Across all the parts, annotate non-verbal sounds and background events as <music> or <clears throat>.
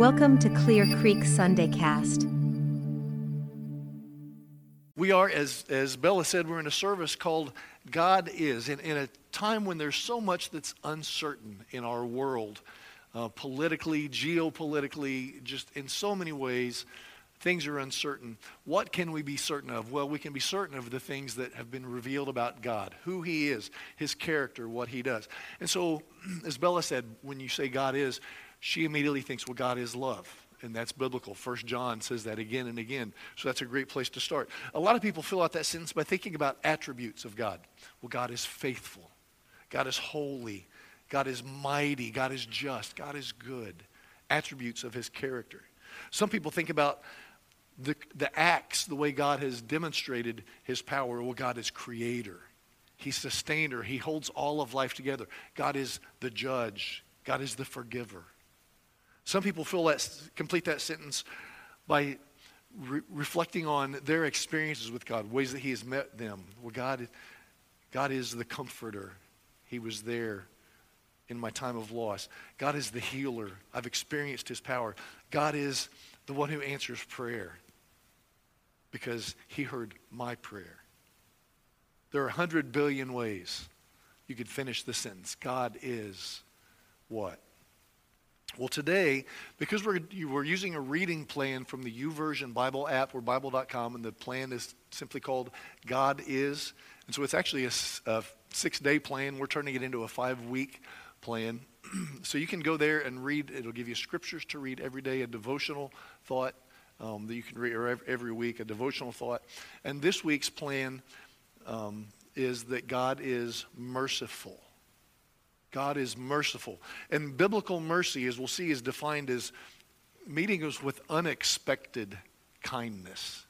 Welcome to Clear Creek SundayCast. We are, as, as Bella said, we're in a service called God Is. In, in a time when there's so much that's uncertain in our world, uh, politically, geopolitically, just in so many ways, things are uncertain. What can we be certain of? Well, we can be certain of the things that have been revealed about God, who He is, His character, what He does. And so, <clears throat> as Bella said, when you say God is, she immediately thinks, well, God is love. And that's biblical. First John says that again and again. So that's a great place to start. A lot of people fill out that sentence by thinking about attributes of God. Well, God is faithful. God is holy. God is mighty. God is just. God is good. Attributes of his character. Some people think about the, the acts, the way God has demonstrated his power. Well, God is creator. He's sustainer. He holds all of life together. God is the judge. God is the forgiver. Some people feel that, complete that sentence by re- reflecting on their experiences with God, ways that He has met them. Well, God, God is the comforter. He was there in my time of loss. God is the healer. I've experienced His power. God is the one who answers prayer because He heard my prayer. There are a hundred billion ways you could finish the sentence. God is what? Well, today, because we're, we're using a reading plan from the YouVersion Bible app or Bible.com, and the plan is simply called God Is. And so it's actually a, a six day plan. We're turning it into a five week plan. <clears throat> so you can go there and read, it'll give you scriptures to read every day, a devotional thought um, that you can read every week, a devotional thought. And this week's plan um, is that God is merciful. God is merciful. And biblical mercy, as we'll see, is defined as meeting us with unexpected kindness.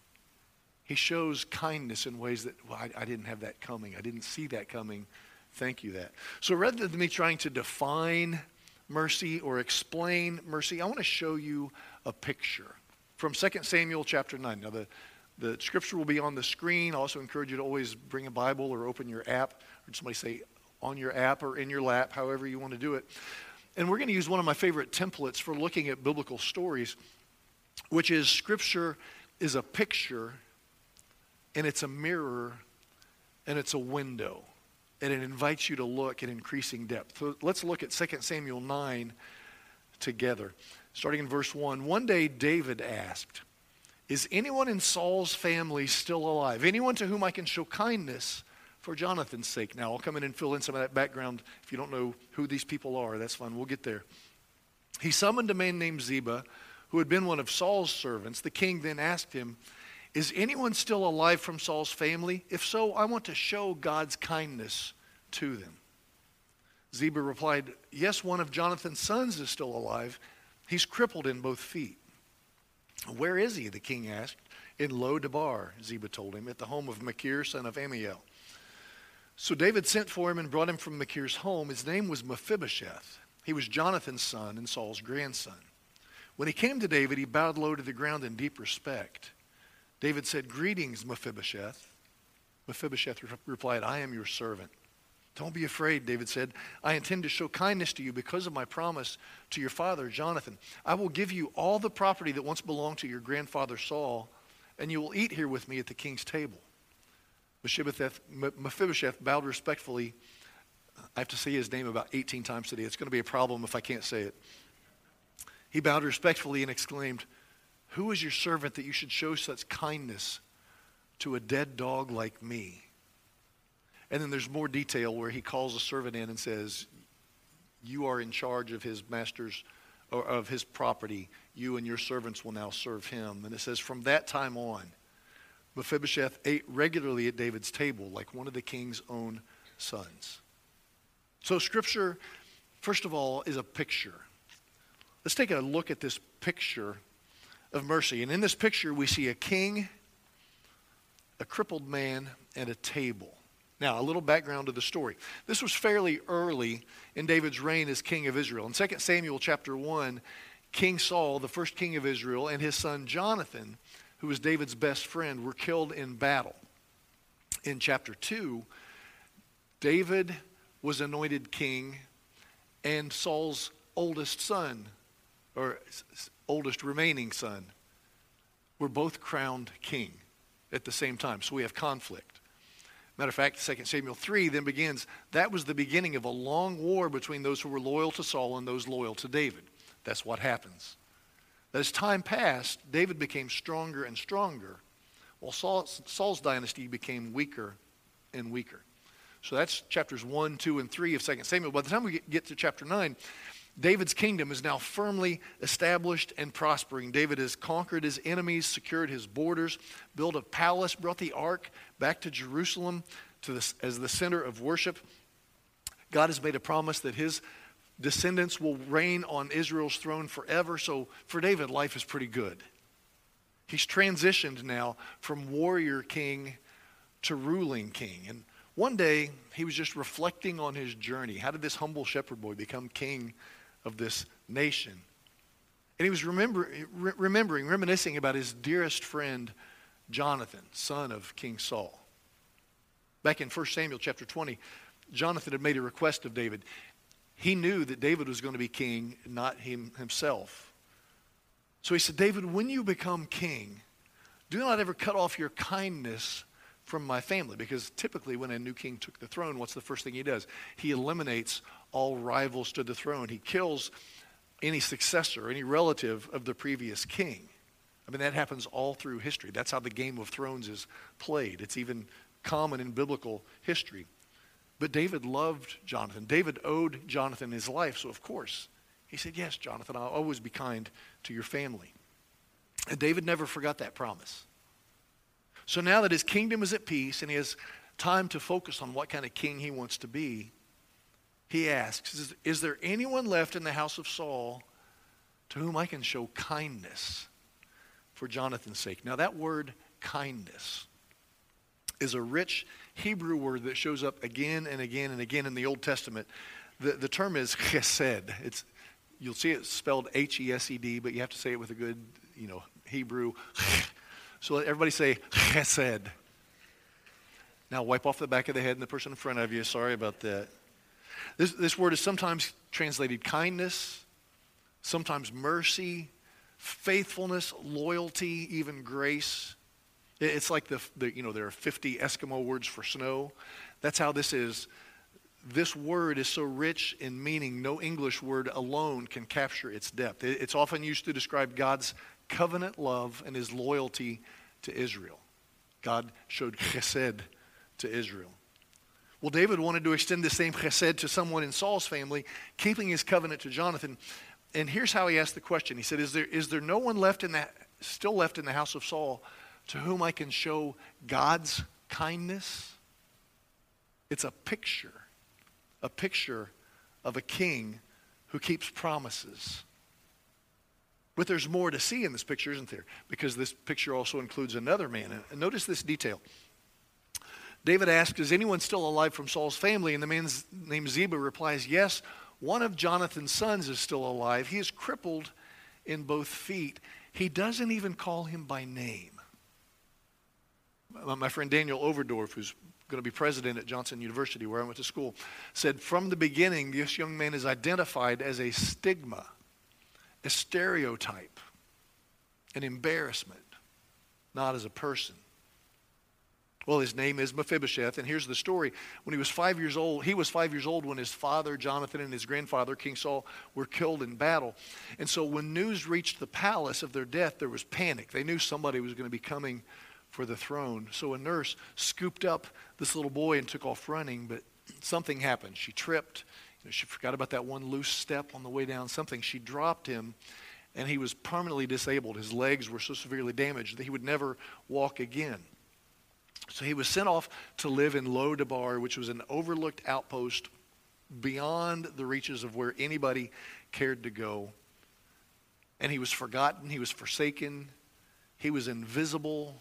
He shows kindness in ways that, well, I, I, didn't have that coming. I didn't see that coming. Thank you that. So rather than me trying to define mercy or explain mercy, I want to show you a picture from 2 Samuel chapter 9. Now, the, the scripture will be on the screen. I also encourage you to always bring a Bible or open your app or somebody say on your app or in your lap, however you want to do it. And we're going to use one of my favorite templates for looking at biblical stories, which is Scripture is a picture, and it's a mirror, and it's a window. And it invites you to look at increasing depth. So let's look at 2 Samuel 9 together. Starting in verse 1. One day David asked, Is anyone in Saul's family still alive? Anyone to whom I can show kindness? For Jonathan's sake. Now, I'll come in and fill in some of that background. If you don't know who these people are, that's fine. We'll get there. He summoned a man named Ziba, who had been one of Saul's servants. The king then asked him, Is anyone still alive from Saul's family? If so, I want to show God's kindness to them. Ziba replied, Yes, one of Jonathan's sons is still alive. He's crippled in both feet. Where is he? the king asked. In Lo Debar, Ziba told him, at the home of Machir, son of Ammiel. So David sent for him and brought him from Machir's home. His name was Mephibosheth. He was Jonathan's son and Saul's grandson. When he came to David, he bowed low to the ground in deep respect. David said, Greetings, Mephibosheth. Mephibosheth replied, I am your servant. Don't be afraid, David said. I intend to show kindness to you because of my promise to your father, Jonathan. I will give you all the property that once belonged to your grandfather Saul, and you will eat here with me at the king's table. Mephibosheth bowed respectfully. I have to say his name about 18 times today. It's going to be a problem if I can't say it. He bowed respectfully and exclaimed, Who is your servant that you should show such kindness to a dead dog like me? And then there's more detail where he calls a servant in and says, You are in charge of his master's or of his property. You and your servants will now serve him. And it says, From that time on, Mephibosheth ate regularly at David's table like one of the king's own sons. So, Scripture, first of all, is a picture. Let's take a look at this picture of mercy. And in this picture, we see a king, a crippled man, and a table. Now, a little background to the story. This was fairly early in David's reign as king of Israel. In 2 Samuel chapter 1, King Saul, the first king of Israel, and his son Jonathan who was David's best friend, were killed in battle. In chapter 2, David was anointed king, and Saul's oldest son, or oldest remaining son, were both crowned king at the same time. So we have conflict. Matter of fact, 2 Samuel 3 then begins that was the beginning of a long war between those who were loyal to Saul and those loyal to David. That's what happens. As time passed, David became stronger and stronger, while Saul's, Saul's dynasty became weaker and weaker. So that's chapters 1, 2, and 3 of 2 Samuel. By the time we get to chapter 9, David's kingdom is now firmly established and prospering. David has conquered his enemies, secured his borders, built a palace, brought the ark back to Jerusalem to as the center of worship. God has made a promise that his descendants will reign on Israel's throne forever. So for David, life is pretty good. He's transitioned now from warrior king to ruling king. And one day, he was just reflecting on his journey. How did this humble shepherd boy become king of this nation? And he was remember, re- remembering, reminiscing about his dearest friend, Jonathan, son of King Saul. Back in 1 Samuel chapter 20, Jonathan had made a request of David. He knew that David was going to be king, not him himself. So he said, David, when you become king, do not ever cut off your kindness from my family. Because typically, when a new king took the throne, what's the first thing he does? He eliminates all rivals to the throne. He kills any successor, any relative of the previous king. I mean, that happens all through history. That's how the Game of Thrones is played. It's even common in biblical history. But David loved Jonathan. David owed Jonathan his life, so of course, he said, Yes, Jonathan, I'll always be kind to your family. And David never forgot that promise. So now that his kingdom is at peace and he has time to focus on what kind of king he wants to be, he asks, Is, is there anyone left in the house of Saul to whom I can show kindness for Jonathan's sake? Now, that word kindness is a rich Hebrew word that shows up again and again and again in the Old Testament. The, the term is chesed. It's, you'll see it spelled H-E-S-E-D, but you have to say it with a good, you know, Hebrew. So let everybody say chesed. Now wipe off the back of the head and the person in front of you. Sorry about that. This, this word is sometimes translated kindness, sometimes mercy, faithfulness, loyalty, even grace. It's like the, the, you know, there are 50 Eskimo words for snow. That's how this is. This word is so rich in meaning, no English word alone can capture its depth. It's often used to describe God's covenant love and his loyalty to Israel. God showed chesed to Israel. Well, David wanted to extend the same chesed to someone in Saul's family, keeping his covenant to Jonathan. And here's how he asked the question. He said, Is there, is there no one left in that, still left in the house of Saul to whom I can show God's kindness? It's a picture, a picture of a king who keeps promises. But there's more to see in this picture, isn't there? Because this picture also includes another man. And notice this detail. David asks, Is anyone still alive from Saul's family? And the man named Ziba replies, Yes, one of Jonathan's sons is still alive. He is crippled in both feet. He doesn't even call him by name. My friend Daniel Overdorf, who's going to be president at Johnson University, where I went to school, said from the beginning, this young man is identified as a stigma, a stereotype, an embarrassment, not as a person. Well, his name is Mephibosheth, and here's the story. When he was five years old, he was five years old when his father, Jonathan, and his grandfather, King Saul, were killed in battle. And so when news reached the palace of their death, there was panic. They knew somebody was going to be coming for the throne. So a nurse scooped up this little boy and took off running, but something happened. She tripped. You know, she forgot about that one loose step on the way down, something. She dropped him, and he was permanently disabled. His legs were so severely damaged that he would never walk again. So he was sent off to live in Lo-debar, which was an overlooked outpost beyond the reaches of where anybody cared to go. And he was forgotten, he was forsaken, he was invisible.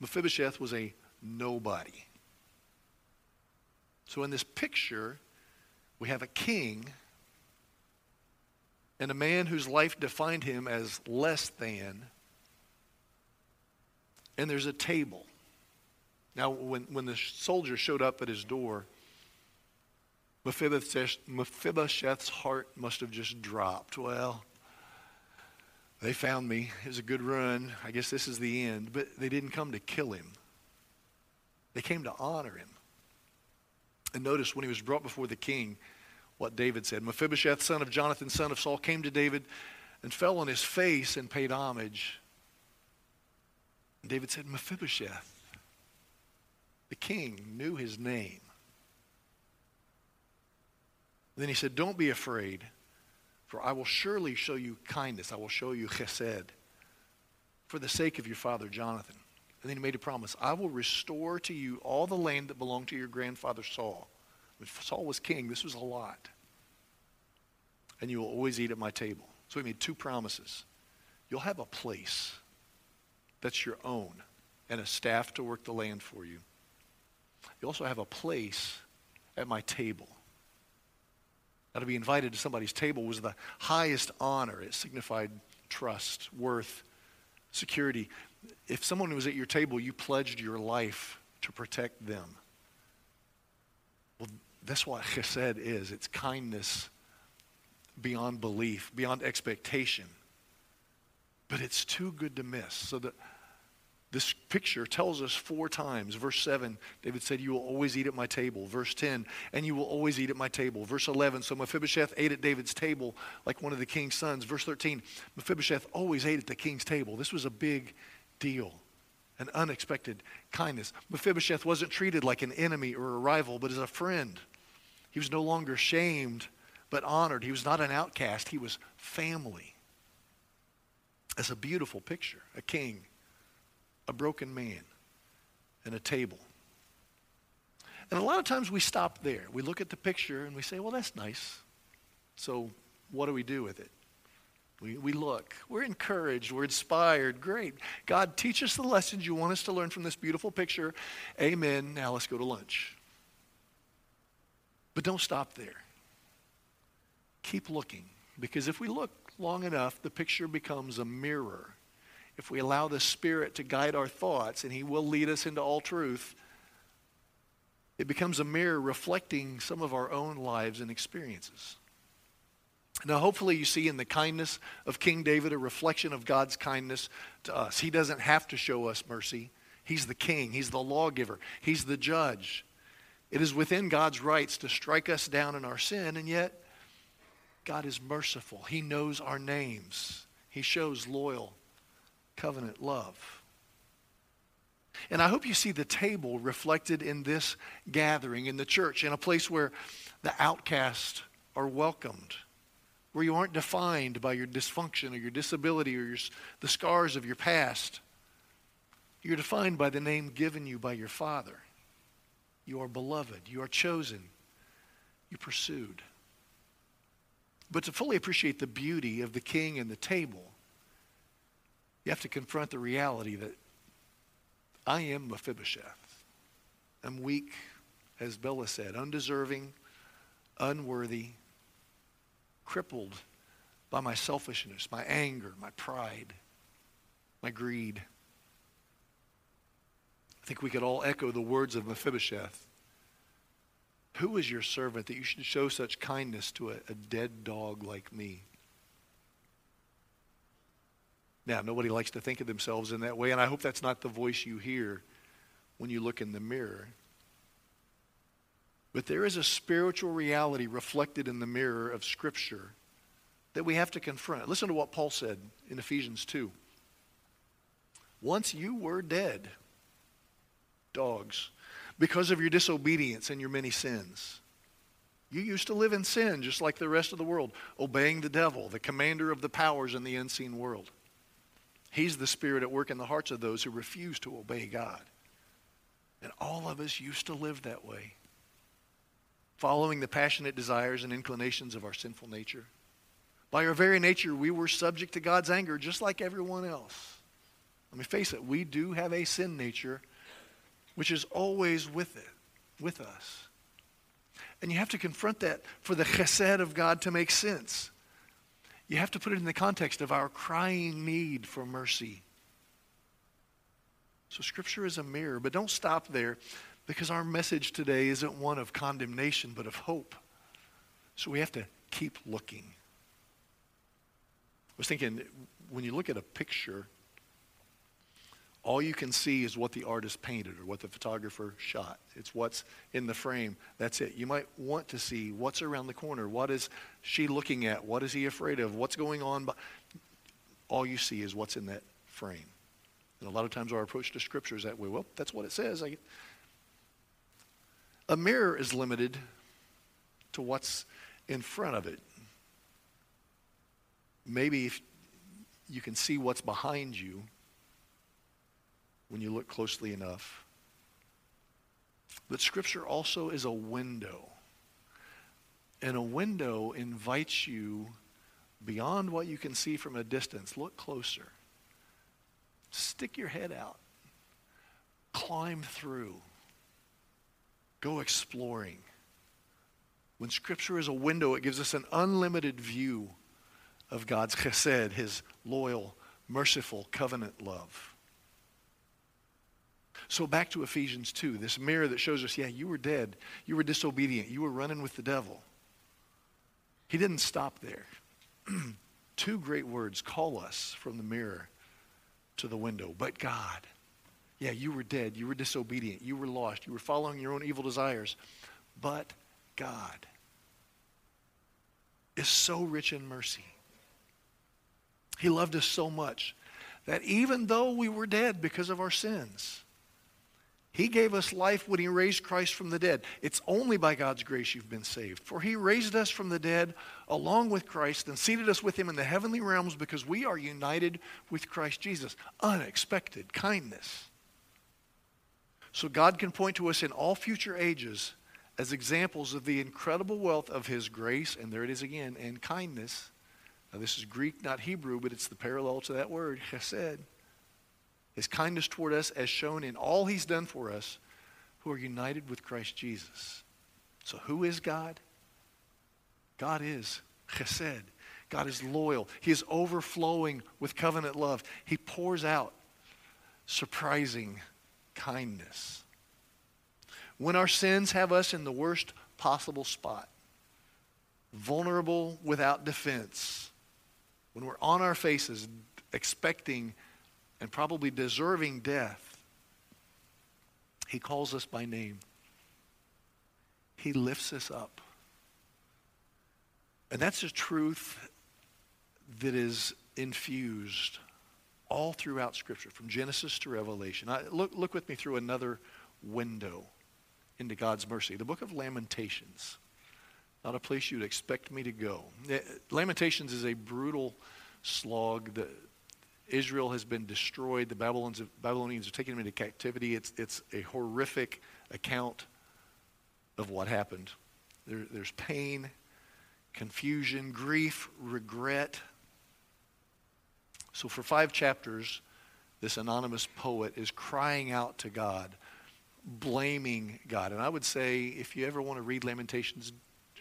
Mephibosheth was a nobody. So in this picture, we have a king and a man whose life defined him as less than. And there's a table. Now, when, when the soldier showed up at his door, Mephibosheth, Mephibosheth's heart must have just dropped. Well, They found me. It was a good run. I guess this is the end. But they didn't come to kill him, they came to honor him. And notice when he was brought before the king, what David said Mephibosheth, son of Jonathan, son of Saul, came to David and fell on his face and paid homage. And David said, Mephibosheth. The king knew his name. Then he said, Don't be afraid, for I will surely show you kindness. I will show you chesed for the sake of your father Jonathan. And then he made a promise I will restore to you all the land that belonged to your grandfather Saul. When Saul was king, this was a lot. And you will always eat at my table. So he made two promises. You'll have a place that's your own and a staff to work the land for you. You also have a place at my table. Now, to be invited to somebody's table was the highest honor. It signified trust, worth, security. If someone was at your table, you pledged your life to protect them. Well, that's what chesed is it's kindness beyond belief, beyond expectation. But it's too good to miss. So that this picture tells us four times. Verse 7, David said, You will always eat at my table. Verse 10, and you will always eat at my table. Verse 11, so Mephibosheth ate at David's table like one of the king's sons. Verse 13, Mephibosheth always ate at the king's table. This was a big deal, an unexpected kindness. Mephibosheth wasn't treated like an enemy or a rival, but as a friend. He was no longer shamed, but honored. He was not an outcast, he was family. That's a beautiful picture, a king a broken man, and a table. And a lot of times we stop there. We look at the picture and we say, well, that's nice. So what do we do with it? We, we look. We're encouraged. We're inspired. Great. God, teach us the lessons you want us to learn from this beautiful picture. Amen. Now let's go to lunch. But don't stop there. Keep looking. Because if we look long enough, the picture becomes a mirror if we allow the Spirit to guide our thoughts, and He will lead us into all truth, it becomes a mirror reflecting some of our own lives and experiences. Now, hopefully, you see in the kindness of King David a reflection of God's kindness to us. He doesn't have to show us mercy. He's the king, He's the lawgiver, He's the judge. It is within God's rights to strike us down in our sin, and yet God is merciful. He knows our names, He shows loyal covenant love. And I hope you see the table reflected in this gathering in the church, in a place where the outcast are welcomed, where you aren't defined by your dysfunction or your disability or your, the scars of your past. You're defined by the name given you by your Father. You are beloved. You are chosen. You pursued. But to fully appreciate the beauty of the king and the table, you have to confront the reality that I am Mephibosheth. I'm weak, as Bella said, undeserving, unworthy, crippled by my selfishness, my anger, my pride, my greed. I think we could all echo the words of Mephibosheth. Who is your servant that you should show such kindness to a, a dead dog like me? Now, nobody likes to think of themselves in that way, and I hope that's not the voice you hear when you look in the mirror. But there is a spiritual reality reflected in the mirror of Scripture that we have to confront. Listen to what Paul said in Ephesians 2. Once you were dead, dogs, because of your disobedience and your many sins. You used to live in sin just like the rest of the world, obeying the devil, the commander of the powers in the unseen world. He's the spirit at work in the hearts of those who refuse to obey God. And all of us used to live that way, following the passionate desires and inclinations of our sinful nature. By our very nature, we were subject to God's anger just like everyone else. Let me face it, we do have a sin nature which is always with it, with us. And you have to confront that for the chesed of God to make sense. You have to put it in the context of our crying need for mercy. So, Scripture is a mirror, but don't stop there because our message today isn't one of condemnation, but of hope. So, we have to keep looking. I was thinking, when you look at a picture, all you can see is what the artist painted or what the photographer shot. It's what's in the frame. That's it. You might want to see what's around the corner. What is she looking at? What is he afraid of? What's going on? All you see is what's in that frame. And a lot of times our approach to Scripture is that way. Well, that's what it says. A mirror is limited to what's in front of it. Maybe if you can see what's behind you when you look closely enough. But Scripture also is a window. And a window invites you beyond what you can see from a distance. Look closer. Stick your head out. Climb through. Go exploring. When Scripture is a window, it gives us an unlimited view of God's chesed, his loyal, merciful covenant love. So back to Ephesians 2, this mirror that shows us, yeah, you were dead. You were disobedient. You were running with the devil. He didn't stop there. <clears throat> Two great words call us from the mirror to the window. But God. Yeah, you were dead. You were disobedient. You were lost. You were following your own evil desires. But God is so rich in mercy. He loved us so much that even though we were dead because of our sins, he gave us life when he raised Christ from the dead. It's only by God's grace you've been saved. For he raised us from the dead along with Christ and seated us with him in the heavenly realms because we are united with Christ Jesus. Unexpected kindness. So God can point to us in all future ages as examples of the incredible wealth of his grace, and there it is again, and kindness. Now, this is Greek, not Hebrew, but it's the parallel to that word, chesed his kindness toward us as shown in all he's done for us who are united with Christ Jesus. So who is God? God is chesed. God is loyal. He is overflowing with covenant love. He pours out surprising kindness. When our sins have us in the worst possible spot, vulnerable without defense, when we're on our faces expecting and probably deserving death, he calls us by name. He lifts us up. And that's a truth that is infused all throughout Scripture, from Genesis to Revelation. I, look, look with me through another window into God's mercy. The book of Lamentations. Not a place you'd expect me to go. Eh, Lamentations is a brutal slog. The, Israel has been destroyed. The Babylonians, Babylonians are taking them into captivity. It's, it's a horrific account of what happened. There, there's pain, confusion, grief, regret. So, for five chapters, this anonymous poet is crying out to God, blaming God. And I would say, if you ever want to read Lamentations,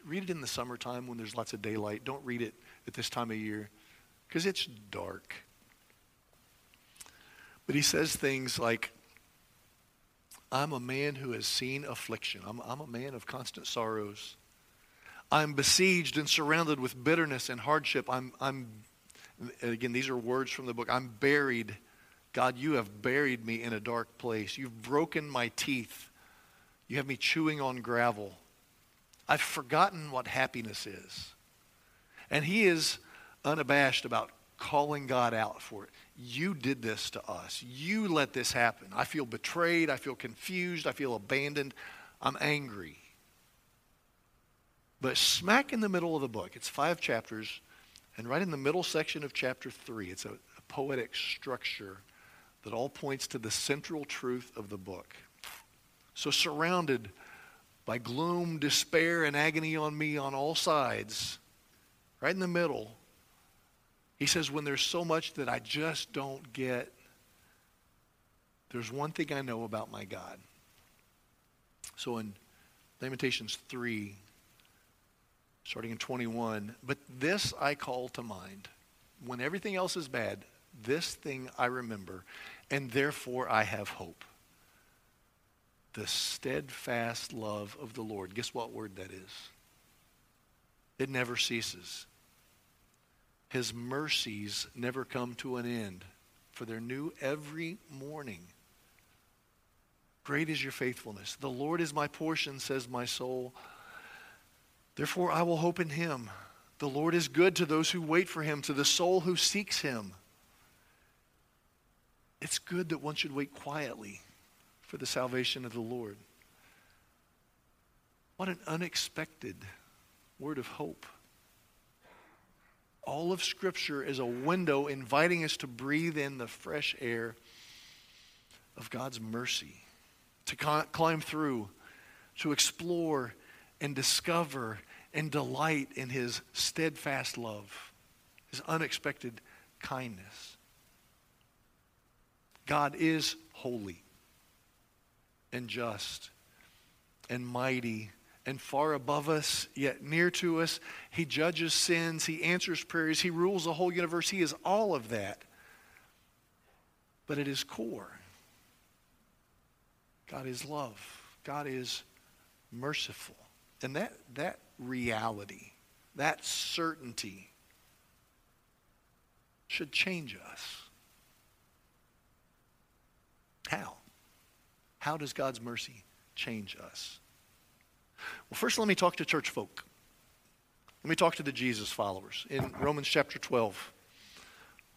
read it in the summertime when there's lots of daylight. Don't read it at this time of year because it's dark. But he says things like, I'm a man who has seen affliction. I'm, I'm a man of constant sorrows. I'm besieged and surrounded with bitterness and hardship. I'm, I'm, again, these are words from the book. I'm buried. God, you have buried me in a dark place. You've broken my teeth. You have me chewing on gravel. I've forgotten what happiness is. And he is unabashed about calling God out for it. You did this to us. You let this happen. I feel betrayed. I feel confused. I feel abandoned. I'm angry. But smack in the middle of the book, it's five chapters, and right in the middle section of chapter three, it's a, a poetic structure that all points to the central truth of the book. So, surrounded by gloom, despair, and agony on me on all sides, right in the middle, he says, when there's so much that I just don't get, there's one thing I know about my God. So in Lamentations 3, starting in 21, but this I call to mind. When everything else is bad, this thing I remember, and therefore I have hope. The steadfast love of the Lord. Guess what word that is? It never ceases. His mercies never come to an end, for they're new every morning. Great is your faithfulness. The Lord is my portion, says my soul. Therefore, I will hope in him. The Lord is good to those who wait for him, to the soul who seeks him. It's good that one should wait quietly for the salvation of the Lord. What an unexpected word of hope. All of Scripture is a window inviting us to breathe in the fresh air of God's mercy, to climb through, to explore and discover and delight in His steadfast love, His unexpected kindness. God is holy and just and mighty and far above us, yet near to us. He judges sins. He answers prayers. He rules the whole universe. He is all of that. But at his core, God is love. God is merciful. And that, that reality, that certainty should change us. How? How does God's mercy change us? Well, first, let me talk to church folk. Let me talk to the Jesus followers. In Romans chapter 12,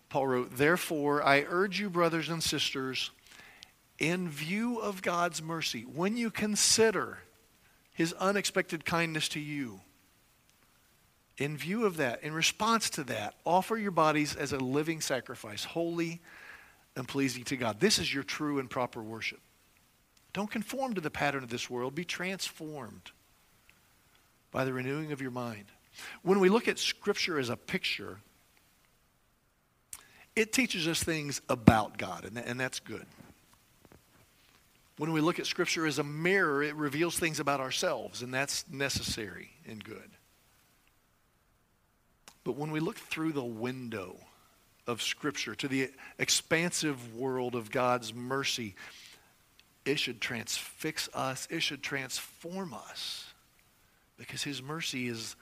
Paul wrote, Therefore, I urge you, brothers and sisters, in view of God's mercy, when you consider his unexpected kindness to you, in view of that, in response to that, offer your bodies as a living sacrifice, holy and pleasing to God. This is your true and proper worship. Don't conform to the pattern of this world. Be transformed by the renewing of your mind. When we look at Scripture as a picture, it teaches us things about God, and, and that's good. When we look at Scripture as a mirror, it reveals things about ourselves, and that's necessary and good. But when we look through the window of Scripture to the expansive world of God's mercy, it should transfix us, it should transform us because His mercy is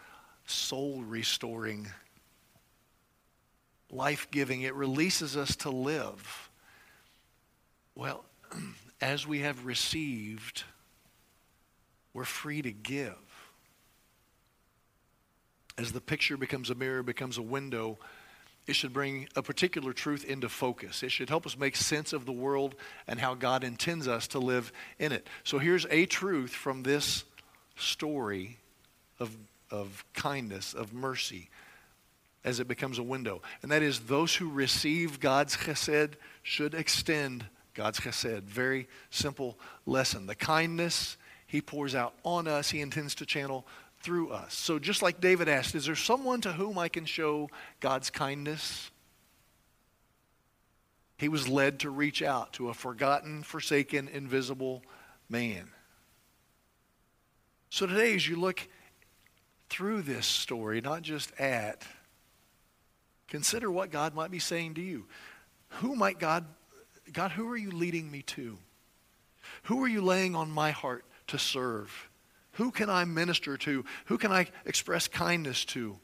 soul restoring, life giving. It releases us to live. Well, <clears throat> as we have received, we're free to give. As the picture becomes a mirror, becomes a window, it should bring a particular truth into focus. It should help us make sense of the world and how God intends us to live in it. So here's a truth from this story of, of kindness, of mercy, as it becomes a window. And that is those who receive God's chesed should extend God's chesed. Very simple lesson. The kindness he pours out on us, he intends to channel through us. So just like David asked, is there someone to whom I can show God's kindness? He was led to reach out to a forgotten, forsaken, invisible man. So today, as you look through this story, not just at, consider what God might be saying to you. Who might God, God, who are you leading me to? Who are you laying on my heart to serve? Who can I minister to? Who can I express kindness to?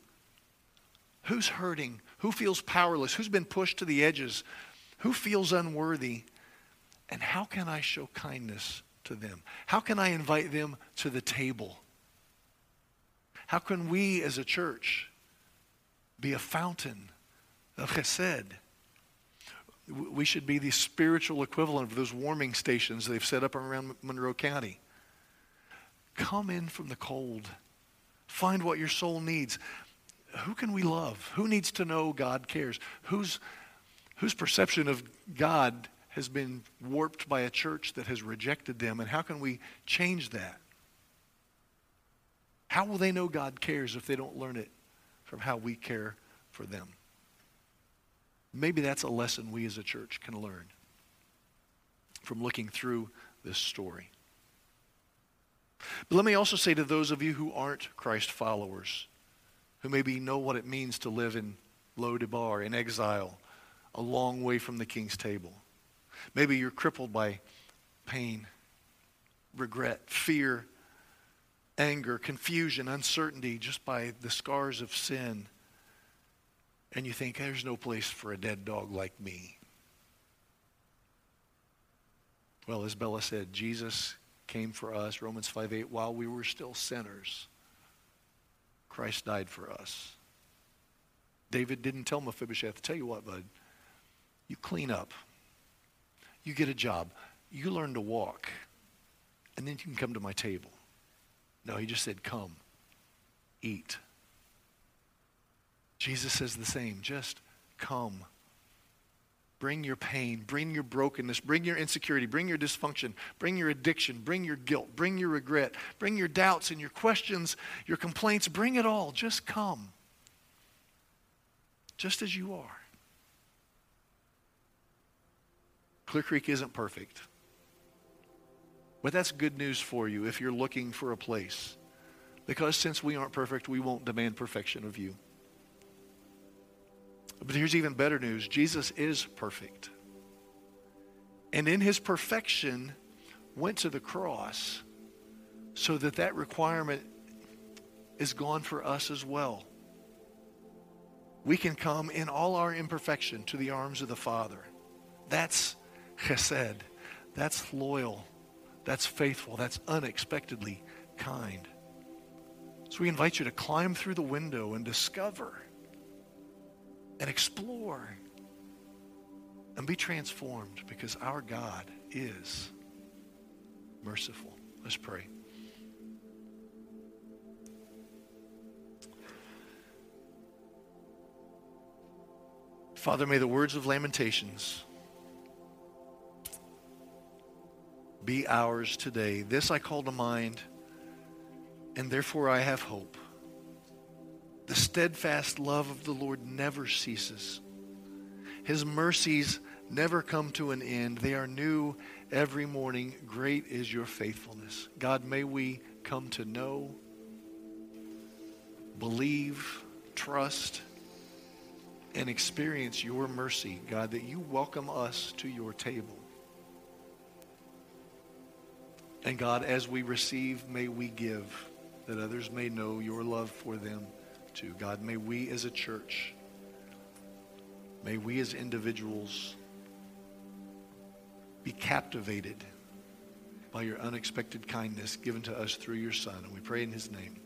Who's hurting? Who feels powerless? Who's been pushed to the edges? Who feels unworthy? And how can I show kindness to them? How can I invite them to the table? How can we as a church be a fountain of chesed? We should be the spiritual equivalent of those warming stations they've set up around Monroe County. Come in from the cold. Find what your soul needs. Who can we love? Who needs to know God cares? Whose, whose perception of God has been warped by a church that has rejected them? And how can we change that? How will they know God cares if they don't learn it from how we care for them? Maybe that's a lesson we as a church can learn from looking through this story. But let me also say to those of you who aren't Christ followers, who maybe know what it means to live in Lo-debar, in exile, a long way from the king's table. Maybe you're crippled by pain, regret, fear, anger, confusion, uncertainty, just by the scars of sin. and you think, there's no place for a dead dog like me. Well, as Bella said, Jesus came for us, Romans 5 8, while we were still sinners. Christ died for us. David didn't tell Mephibosheth, tell you what, bud, you clean up, you get a job, you learn to walk, and then you can come to my table. No, he just said, come, eat. Jesus says the same, just come. Bring your pain, bring your brokenness, bring your insecurity, bring your dysfunction, bring your addiction, bring your guilt, bring your regret, bring your doubts and your questions, your complaints, bring it all. Just come. Just as you are. Clear Creek isn't perfect. But that's good news for you if you're looking for a place. Because since we aren't perfect, we won't demand perfection of you. But here's even better news Jesus is perfect. And in his perfection, went to the cross so that that requirement is gone for us as well. We can come in all our imperfection to the arms of the Father. That's chesed. That's loyal. That's faithful. That's unexpectedly kind. So we invite you to climb through the window and discover and explore and be transformed because our God is merciful. Let's pray. Father, may the words of Lamentations be ours today. This I call to mind, and therefore I have hope. The steadfast love of the Lord never ceases. His mercies never come to an end. They are new every morning. Great is your faithfulness. God, may we come to know, believe, trust, and experience your mercy, God, that you welcome us to your table. And God, as we receive, may we give, that others may know your love for them to. God, may we as a church, may we as individuals be captivated by your unexpected kindness given to us through your Son. And we pray in his name.